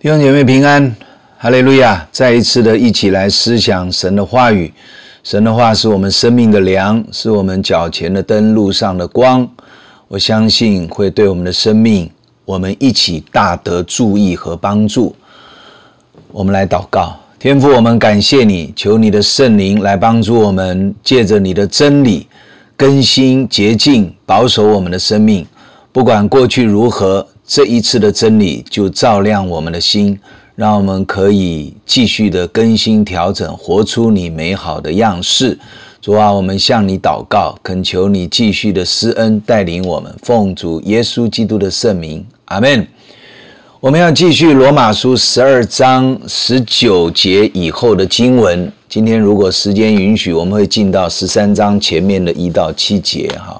弟兄姐妹平安，哈利路亚！再一次的一起来思想神的话语。神的话是我们生命的粮，是我们脚前的灯，路上的光。我相信会对我们的生命，我们一起大得注意和帮助。我们来祷告，天父，我们感谢你，求你的圣灵来帮助我们，借着你的真理更新、洁净、保守我们的生命。不管过去如何，这一次的真理就照亮我们的心，让我们可以继续的更新调整，活出你美好的样式。主啊，我们向你祷告，恳求你继续的施恩带领我们，奉主耶稣基督的圣名，阿门。我们要继续罗马书十二章十九节以后的经文。今天如果时间允许，我们会进到十三章前面的一到七节，哈。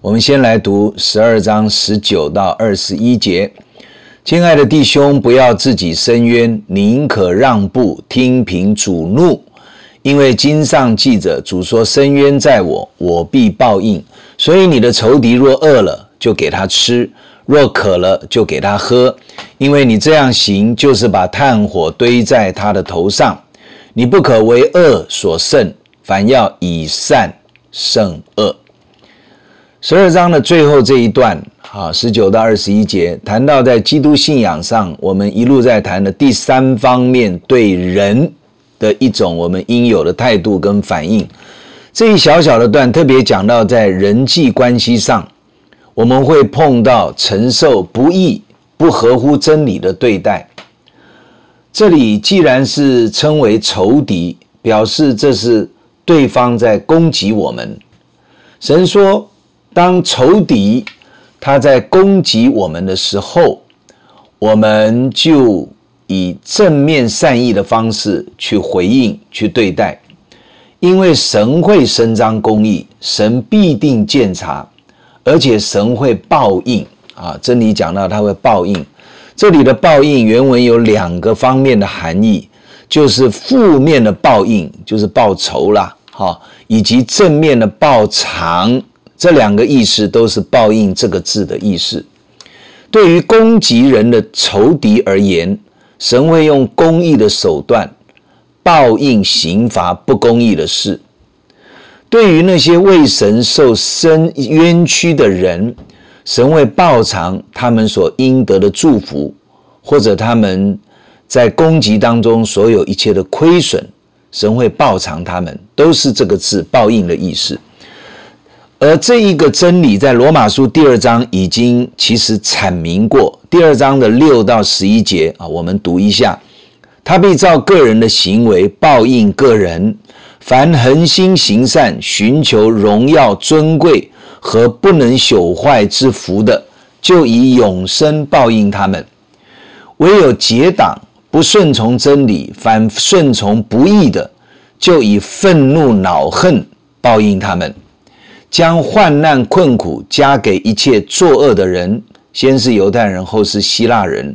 我们先来读十二章十九到二十一节。亲爱的弟兄，不要自己伸冤，宁可让步，听凭主怒，因为经上记着，主说：“伸冤在我，我必报应。”所以你的仇敌若饿了，就给他吃；若渴了，就给他喝。因为你这样行，就是把炭火堆在他的头上。你不可为恶所胜，反要以善胜恶。十二章的最后这一段，啊，十九到二十一节，谈到在基督信仰上，我们一路在谈的第三方面对人的一种我们应有的态度跟反应。这一小小的段特别讲到在人际关系上，我们会碰到承受不义、不合乎真理的对待。这里既然是称为仇敌，表示这是对方在攻击我们。神说。当仇敌他在攻击我们的时候，我们就以正面善意的方式去回应、去对待，因为神会伸张公义，神必定鉴察，而且神会报应啊！真理讲到他会报应，这里的报应原文有两个方面的含义，就是负面的报应，就是报仇啦，哈，以及正面的报偿。这两个意思都是“报应”这个字的意思。对于攻击人的仇敌而言，神会用公义的手段报应刑罚不公义的事。对于那些为神受深冤屈的人，神会报偿他们所应得的祝福，或者他们在攻击当中所有一切的亏损，神会报偿他们，都是这个字“报应”的意思。而这一个真理在罗马书第二章已经其实阐明过，第二章的六到十一节啊，我们读一下：他必照个人的行为报应个人。凡恒心行善、寻求荣耀尊贵和不能朽坏之福的，就以永生报应他们；唯有结党不顺从真理，反顺从不义的，就以愤怒恼恨报应他们。将患难困苦加给一切作恶的人，先是犹太人，后是希腊人；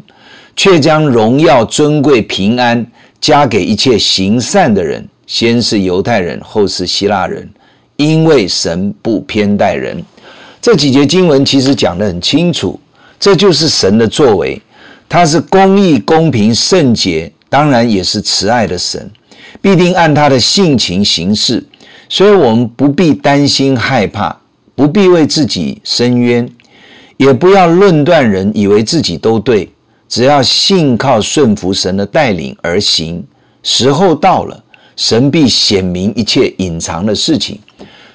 却将荣耀、尊贵、平安加给一切行善的人，先是犹太人，后是希腊人。因为神不偏待人。这几节经文其实讲得很清楚，这就是神的作为。他是公义、公平、圣洁，当然也是慈爱的神，必定按他的性情行事。所以，我们不必担心害怕，不必为自己伸冤，也不要论断人，以为自己都对。只要信靠顺服神的带领而行，时候到了，神必显明一切隐藏的事情。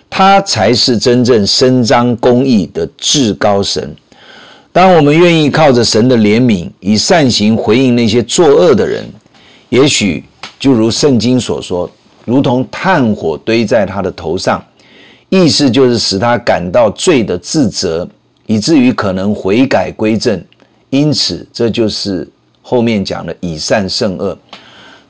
他才是真正伸张公义的至高神。当我们愿意靠着神的怜悯，以善行回应那些作恶的人，也许就如圣经所说。如同炭火堆在他的头上，意思就是使他感到罪的自责，以至于可能悔改归正。因此，这就是后面讲的以善胜恶。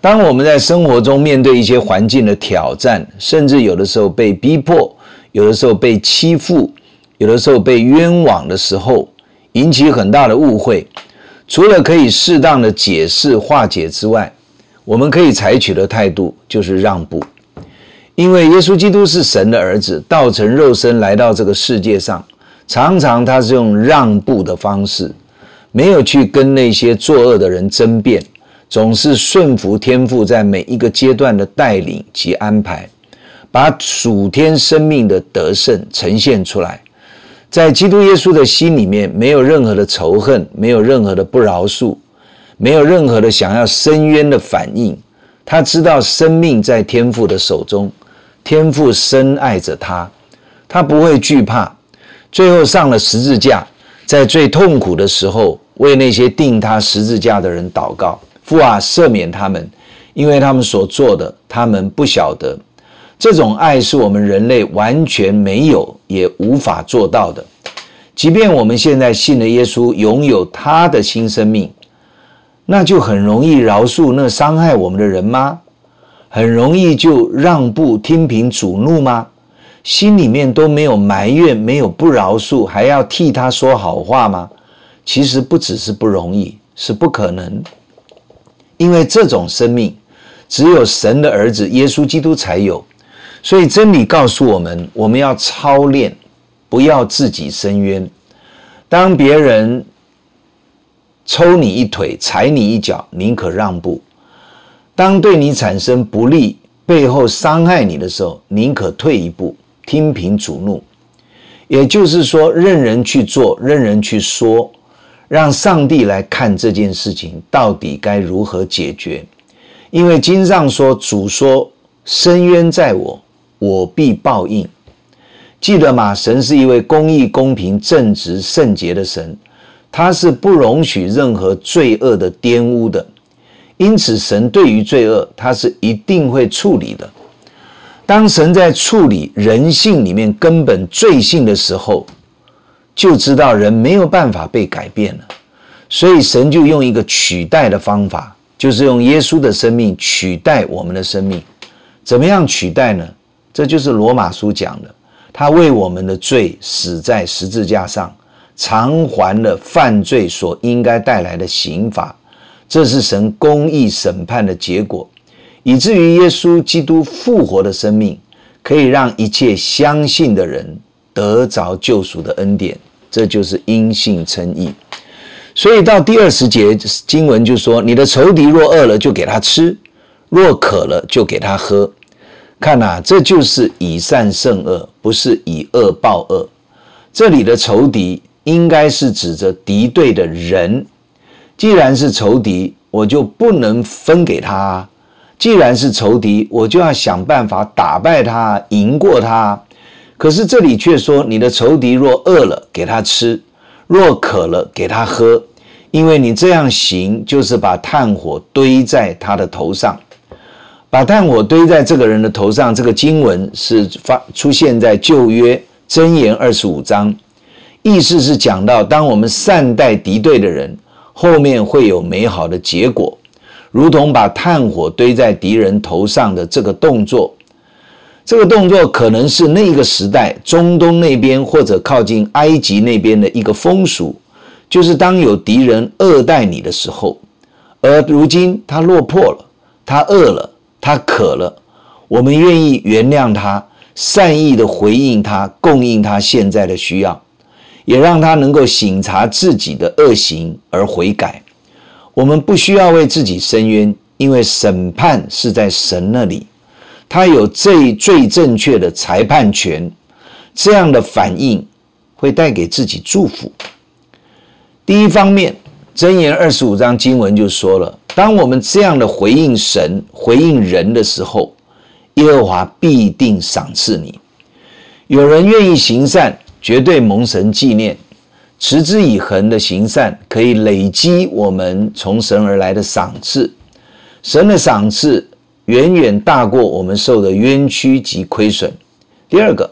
当我们在生活中面对一些环境的挑战，甚至有的时候被逼迫，有的时候被欺负，有的时候被冤枉的时候，引起很大的误会，除了可以适当的解释化解之外，我们可以采取的态度就是让步，因为耶稣基督是神的儿子，道成肉身来到这个世界上，常常他是用让步的方式，没有去跟那些作恶的人争辩，总是顺服天父在每一个阶段的带领及安排，把属天生命的得胜呈现出来。在基督耶稣的心里面，没有任何的仇恨，没有任何的不饶恕，没有任何的想要伸冤的反应。他知道生命在天父的手中，天父深爱着他，他不会惧怕。最后上了十字架，在最痛苦的时候，为那些钉他十字架的人祷告：父啊，赦免他们，因为他们所做的，他们不晓得。这种爱是我们人类完全没有也无法做到的。即便我们现在信了耶稣，拥有他的新生命。那就很容易饶恕那伤害我们的人吗？很容易就让步听凭主怒吗？心里面都没有埋怨，没有不饶恕，还要替他说好话吗？其实不只是不容易，是不可能。因为这种生命只有神的儿子耶稣基督才有。所以真理告诉我们，我们要操练，不要自己伸冤。当别人抽你一腿，踩你一脚，宁可让步；当对你产生不利、背后伤害你的时候，宁可退一步，听凭主怒。也就是说，任人去做，任人去说，让上帝来看这件事情到底该如何解决。因为经上说：“主说，伸冤在我，我必报应。”记得吗？神是一位公义、公平、正直、圣洁的神。他是不容许任何罪恶的玷污的，因此神对于罪恶，他是一定会处理的。当神在处理人性里面根本罪性的时候，就知道人没有办法被改变了，所以神就用一个取代的方法，就是用耶稣的生命取代我们的生命。怎么样取代呢？这就是罗马书讲的，他为我们的罪死在十字架上。偿还了犯罪所应该带来的刑罚，这是神公义审判的结果，以至于耶稣基督复活的生命可以让一切相信的人得着救赎的恩典，这就是因信称义。所以到第二十节经文就说：“你的仇敌若饿了，就给他吃；若渴了，就给他喝。”看呐，这就是以善胜恶，不是以恶报恶。这里的仇敌。应该是指着敌对的人，既然是仇敌，我就不能分给他；既然是仇敌，我就要想办法打败他、赢过他。可是这里却说，你的仇敌若饿了，给他吃；若渴了，给他喝。因为你这样行，就是把炭火堆在他的头上，把炭火堆在这个人的头上。这个经文是发出现在旧约箴言二十五章。意思是讲到，当我们善待敌对的人，后面会有美好的结果，如同把炭火堆在敌人头上的这个动作。这个动作可能是那个时代中东那边或者靠近埃及那边的一个风俗，就是当有敌人恶待你的时候，而如今他落魄了，他饿了，他渴了，我们愿意原谅他，善意的回应他，供应他现在的需要。也让他能够省察自己的恶行而悔改。我们不需要为自己申冤，因为审判是在神那里，他有最最正确的裁判权。这样的反应会带给自己祝福。第一方面，箴言二十五章经文就说了：当我们这样的回应神、回应人的时候，耶和华必定赏赐你。有人愿意行善。绝对蒙神纪念，持之以恒的行善，可以累积我们从神而来的赏赐。神的赏赐远远大过我们受的冤屈及亏损。第二个，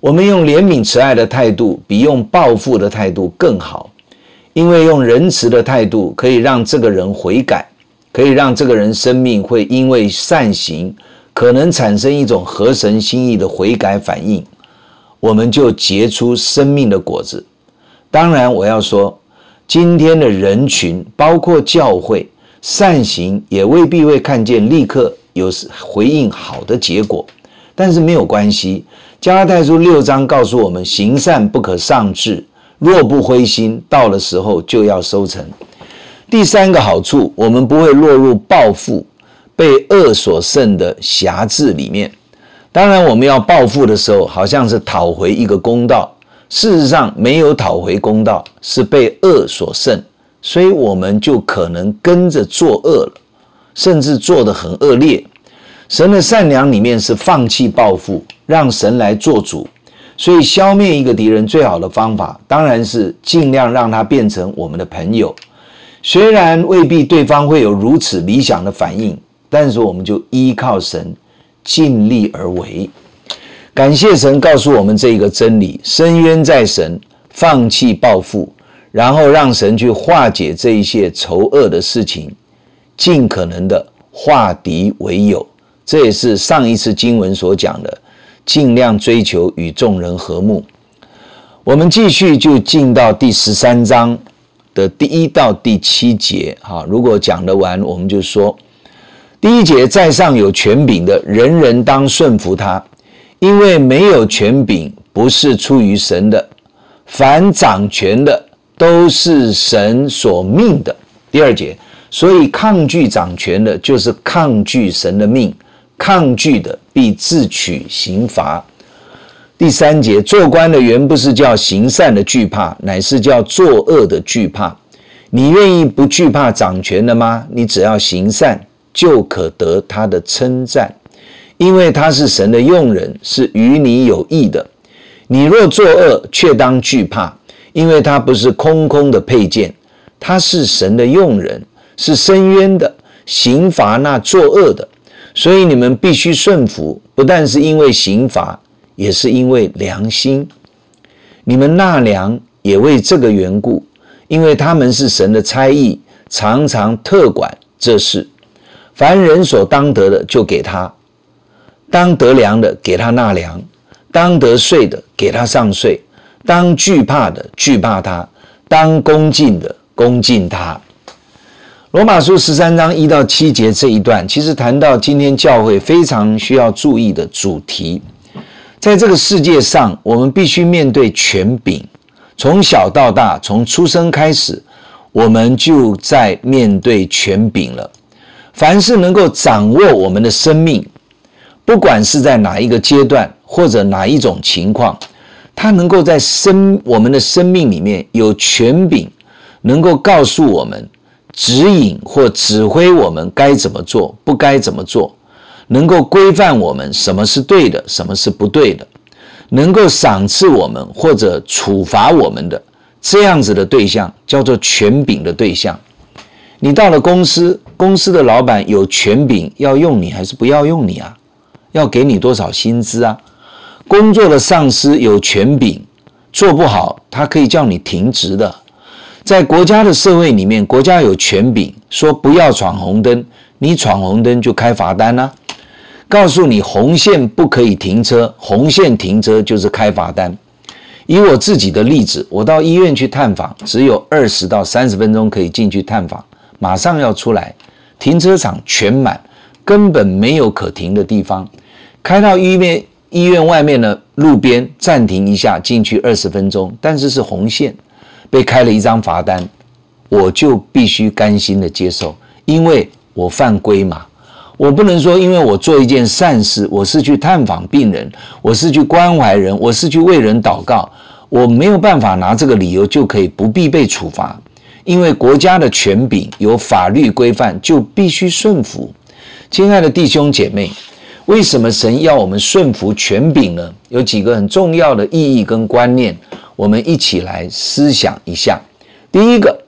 我们用怜悯慈爱的态度，比用报复的态度更好，因为用仁慈的态度可以让这个人悔改，可以让这个人生命会因为善行可能产生一种合神心意的悔改反应。我们就结出生命的果子。当然，我要说，今天的人群，包括教会，善行也未必会看见立刻有回应好的结果。但是没有关系。加拉太书六章告诉我们：行善不可丧志，若不灰心，到了时候就要收成。第三个好处，我们不会落入报复、被恶所胜的辖制里面。当然，我们要报复的时候，好像是讨回一个公道。事实上，没有讨回公道，是被恶所胜，所以我们就可能跟着作恶了，甚至做得很恶劣。神的善良里面是放弃报复，让神来做主。所以，消灭一个敌人最好的方法，当然是尽量让他变成我们的朋友。虽然未必对方会有如此理想的反应，但是我们就依靠神，尽力而为。感谢神告诉我们这一个真理：深渊在神，放弃报复，然后让神去化解这一些仇恶的事情，尽可能的化敌为友。这也是上一次经文所讲的。尽量追求与众人和睦。我们继续就进到第十三章的第一到第七节。哈，如果讲得完，我们就说第一节：在上有权柄的，人人当顺服他，因为没有权柄不是出于神的，凡掌权的都是神所命的。第二节：所以抗拒掌权的，就是抗拒神的命。抗拒的必自取刑罚。第三节，做官的原不是叫行善的惧怕，乃是叫作恶的惧怕。你愿意不惧怕掌权的吗？你只要行善，就可得他的称赞，因为他是神的用人，是与你有益的。你若作恶，却当惧怕，因为他不是空空的佩剑，他是神的用人，是伸冤的，刑罚那作恶的。所以你们必须顺服，不但是因为刑罚，也是因为良心。你们纳粮也为这个缘故，因为他们是神的差役，常常特管这事。凡人所当得的，就给他；当得粮的，给他纳粮；当得税的，给他上税；当惧怕的，惧怕他；当恭敬的，恭敬他。罗马书十三章一到七节这一段，其实谈到今天教会非常需要注意的主题。在这个世界上，我们必须面对权柄。从小到大，从出生开始，我们就在面对权柄了。凡是能够掌握我们的生命，不管是在哪一个阶段或者哪一种情况，他能够在生我们的生命里面有权柄，能够告诉我们。指引或指挥我们该怎么做，不该怎么做，能够规范我们什么是对的，什么是不对的，能够赏赐我们或者处罚我们的这样子的对象，叫做权柄的对象。你到了公司，公司的老板有权柄要用你还是不要用你啊？要给你多少薪资啊？工作的上司有权柄，做不好他可以叫你停职的。在国家的社会里面，国家有权柄说不要闯红灯，你闯红灯就开罚单啦。告诉你红线不可以停车，红线停车就是开罚单。以我自己的例子，我到医院去探访，只有二十到三十分钟可以进去探访，马上要出来，停车场全满，根本没有可停的地方。开到医院医院外面的路边暂停一下，进去二十分钟，但是是红线。被开了一张罚单，我就必须甘心的接受，因为我犯规嘛。我不能说，因为我做一件善事，我是去探访病人，我是去关怀人，我是去为人祷告，我没有办法拿这个理由就可以不必被处罚。因为国家的权柄有法律规范，就必须顺服。亲爱的弟兄姐妹，为什么神要我们顺服权柄呢？有几个很重要的意义跟观念。我们一起来思想一下。第一个，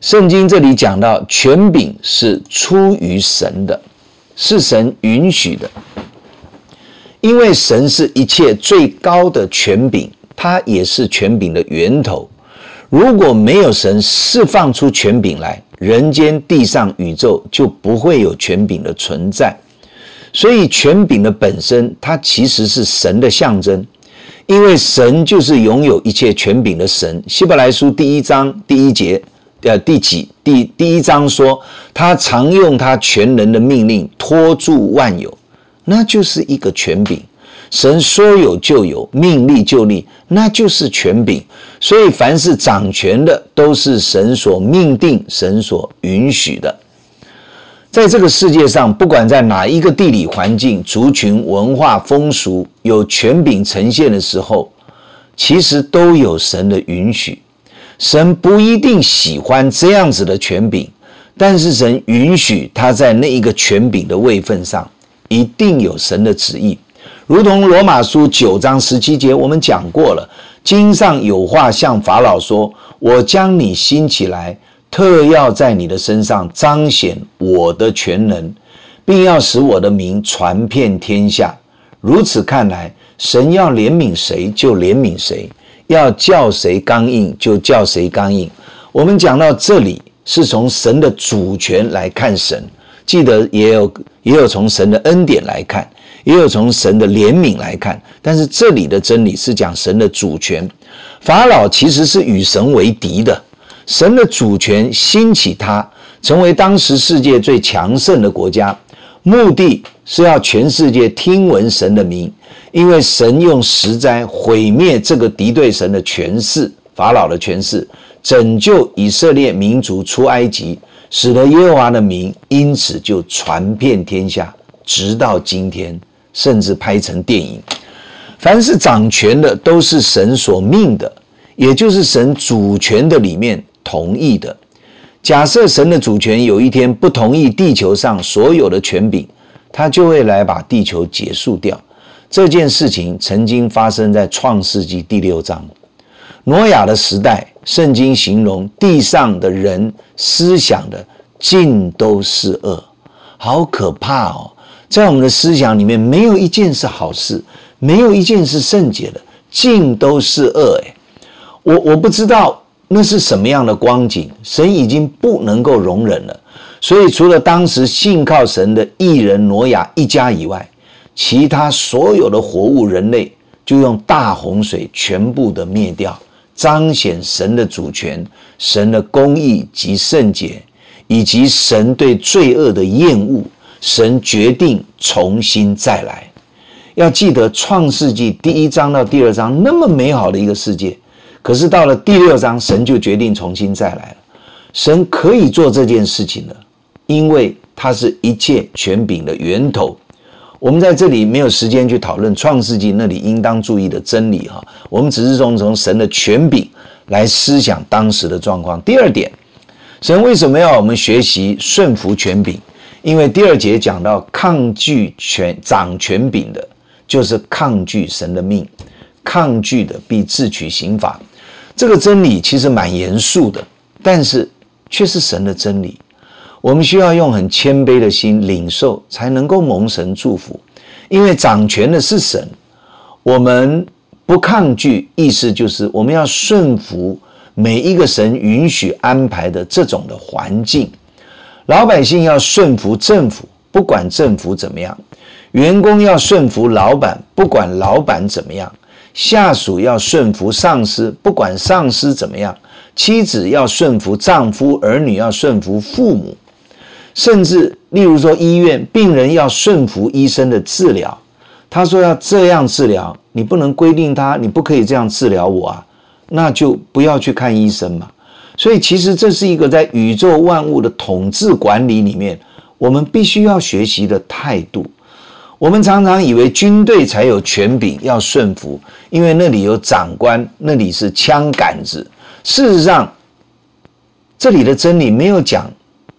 圣经这里讲到权柄是出于神的，是神允许的，因为神是一切最高的权柄，他也是权柄的源头。如果没有神释放出权柄来，人间、地上、宇宙就不会有权柄的存在。所以，权柄的本身，它其实是神的象征。因为神就是拥有一切权柄的神。希伯来书第一章第一节，呃，第几？第第一章说，他常用他全能的命令托住万有，那就是一个权柄。神说有就有，命立就立，那就是权柄。所以，凡是掌权的，都是神所命定、神所允许的。在这个世界上，不管在哪一个地理环境、族群、文化、风俗，有权柄呈现的时候，其实都有神的允许。神不一定喜欢这样子的权柄，但是神允许他在那一个权柄的位份上，一定有神的旨意。如同罗马书九章十七节，我们讲过了，经上有话向法老说：“我将你兴起来。”特要在你的身上彰显我的全能，并要使我的名传遍天下。如此看来，神要怜悯谁就怜悯谁，要叫谁刚硬就叫谁刚硬。我们讲到这里，是从神的主权来看神，记得也有也有从神的恩典来看，也有从神的怜悯来看。但是这里的真理是讲神的主权。法老其实是与神为敌的。神的主权兴起他，成为当时世界最强盛的国家，目的是要全世界听闻神的名，因为神用十灾毁灭这个敌对神的权势，法老的权势，拯救以色列民族出埃及，使得耶和华的名因此就传遍天下，直到今天，甚至拍成电影。凡是掌权的，都是神所命的，也就是神主权的里面。同意的。假设神的主权有一天不同意地球上所有的权柄，他就会来把地球结束掉。这件事情曾经发生在创世纪第六章。挪亚的时代，圣经形容地上的人思想的尽都是恶，好可怕哦！在我们的思想里面，没有一件是好事，没有一件是圣洁的，尽都是恶。诶，我我不知道。那是什么样的光景？神已经不能够容忍了，所以除了当时信靠神的义人挪亚一家以外，其他所有的活物人类就用大洪水全部的灭掉，彰显神的主权、神的公义及圣洁，以及神对罪恶的厌恶。神决定重新再来。要记得创世纪第一章到第二章那么美好的一个世界。可是到了第六章，神就决定重新再来了。神可以做这件事情了，因为他是一切权柄的源头。我们在这里没有时间去讨论创世纪那里应当注意的真理哈，我们只是从从神的权柄来思想当时的状况。第二点，神为什么要我们学习顺服权柄？因为第二节讲到抗拒权掌权柄的，就是抗拒神的命，抗拒的必自取刑罚。这个真理其实蛮严肃的，但是却是神的真理。我们需要用很谦卑的心领受，才能够蒙神祝福。因为掌权的是神，我们不抗拒，意思就是我们要顺服每一个神允许安排的这种的环境。老百姓要顺服政府，不管政府怎么样；员工要顺服老板，不管老板怎么样。下属要顺服上司，不管上司怎么样；妻子要顺服丈夫，儿女要顺服父母，甚至例如说医院，病人要顺服医生的治疗。他说要这样治疗，你不能规定他，你不可以这样治疗我啊，那就不要去看医生嘛。所以其实这是一个在宇宙万物的统治管理里面，我们必须要学习的态度。我们常常以为军队才有权柄要顺服，因为那里有长官，那里是枪杆子。事实上，这里的真理没有讲，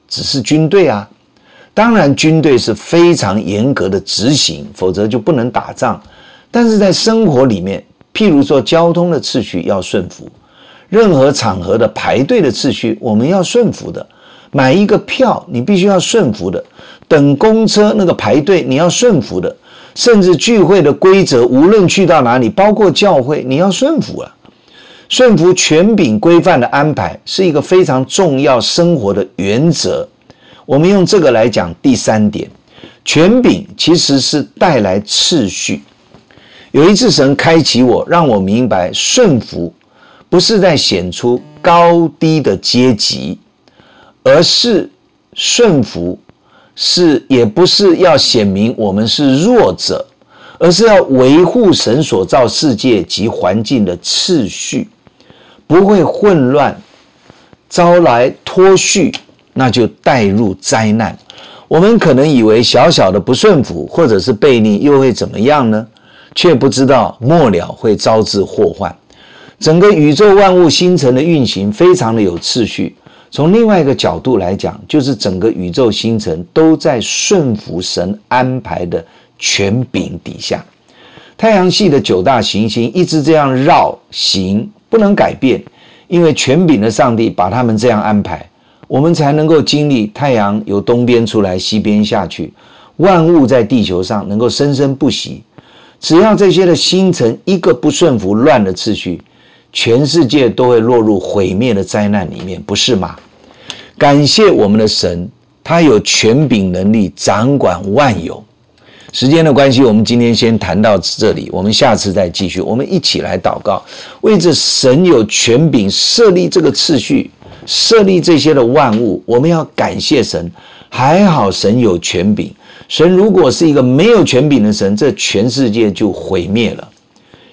只是军队啊。当然，军队是非常严格的执行，否则就不能打仗。但是在生活里面，譬如说交通的秩序要顺服，任何场合的排队的次序我们要顺服的。买一个票，你必须要顺服的。等公车那个排队，你要顺服的，甚至聚会的规则，无论去到哪里，包括教会，你要顺服啊。顺服权柄规范的安排是一个非常重要生活的原则。我们用这个来讲第三点，权柄其实是带来次序。有一次神开启我，让我明白顺服不是在显出高低的阶级，而是顺服。是，也不是要显明我们是弱者，而是要维护神所造世界及环境的次序，不会混乱，招来脱序，那就带入灾难。我们可能以为小小的不顺服或者是悖逆又会怎么样呢？却不知道末了会招致祸患。整个宇宙万物星辰的运行非常的有次序。从另外一个角度来讲，就是整个宇宙星辰都在顺服神安排的权柄底下。太阳系的九大行星一直这样绕行，不能改变，因为权柄的上帝把他们这样安排，我们才能够经历太阳由东边出来，西边下去，万物在地球上能够生生不息。只要这些的星辰一个不顺服，乱了次序。全世界都会落入毁灭的灾难里面，不是吗？感谢我们的神，他有权柄能力掌管万有。时间的关系，我们今天先谈到这里，我们下次再继续。我们一起来祷告，为着神有权柄设立这个次序，设立这些的万物，我们要感谢神。还好神有权柄，神如果是一个没有权柄的神，这全世界就毁灭了。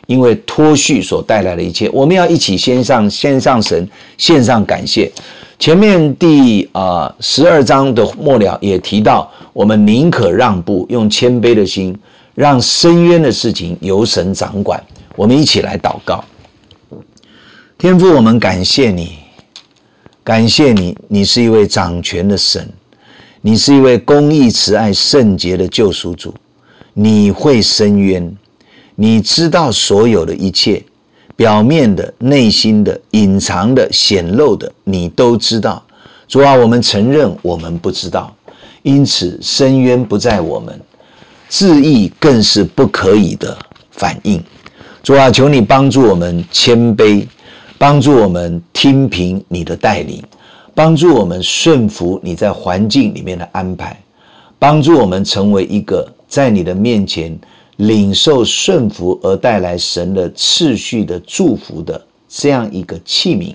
因为脱序所带来的一切，我们要一起先上先上神，献上感谢。前面第啊十二章的末了也提到，我们宁可让步，用谦卑的心，让深渊的事情由神掌管。我们一起来祷告，天父，我们感谢你，感谢你，你是一位掌权的神，你是一位公义慈爱圣洁的救赎主，你会伸冤。你知道所有的一切，表面的、内心的、隐藏的、显露的，你都知道。主啊，我们承认我们不知道，因此深渊不在我们，自义更是不可以的反应。主啊，求你帮助我们谦卑，帮助我们听凭你的带领，帮助我们顺服你在环境里面的安排，帮助我们成为一个在你的面前。领受顺服而带来神的次序的祝福的这样一个器皿，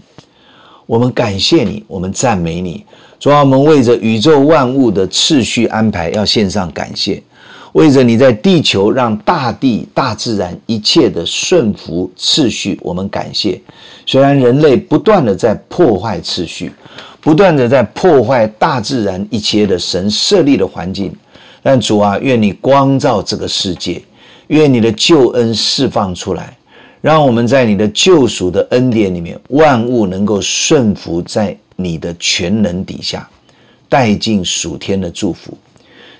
我们感谢你，我们赞美你。主啊，我们为着宇宙万物的次序安排要献上感谢，为着你在地球让大地、大自然一切的顺服次序，我们感谢。虽然人类不断的在破坏次序，不断的在破坏大自然一切的神设立的环境，但主啊，愿你光照这个世界。愿你的救恩释放出来，让我们在你的救赎的恩典里面，万物能够顺服在你的全能底下，带进属天的祝福。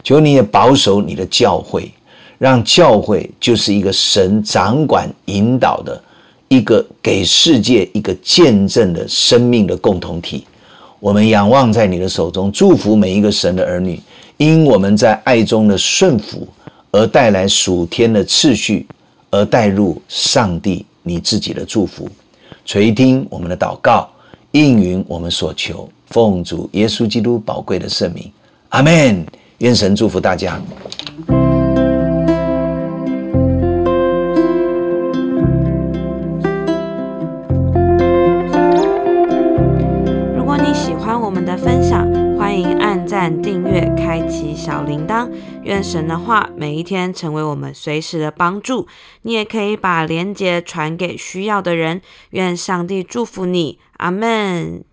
求你也保守你的教会，让教会就是一个神掌管引导的一个给世界一个见证的生命的共同体。我们仰望在你的手中，祝福每一个神的儿女，因我们在爱中的顺服。而带来属天的次序，而带入上帝你自己的祝福，垂听我们的祷告，应允我们所求，奉主耶稣基督宝贵的圣名，阿门。愿神祝福大家。如果你喜欢我们的分享，欢迎按赞、订阅、开启小铃铛。愿神的话每一天成为我们随时的帮助。你也可以把连接传给需要的人。愿上帝祝福你，阿门。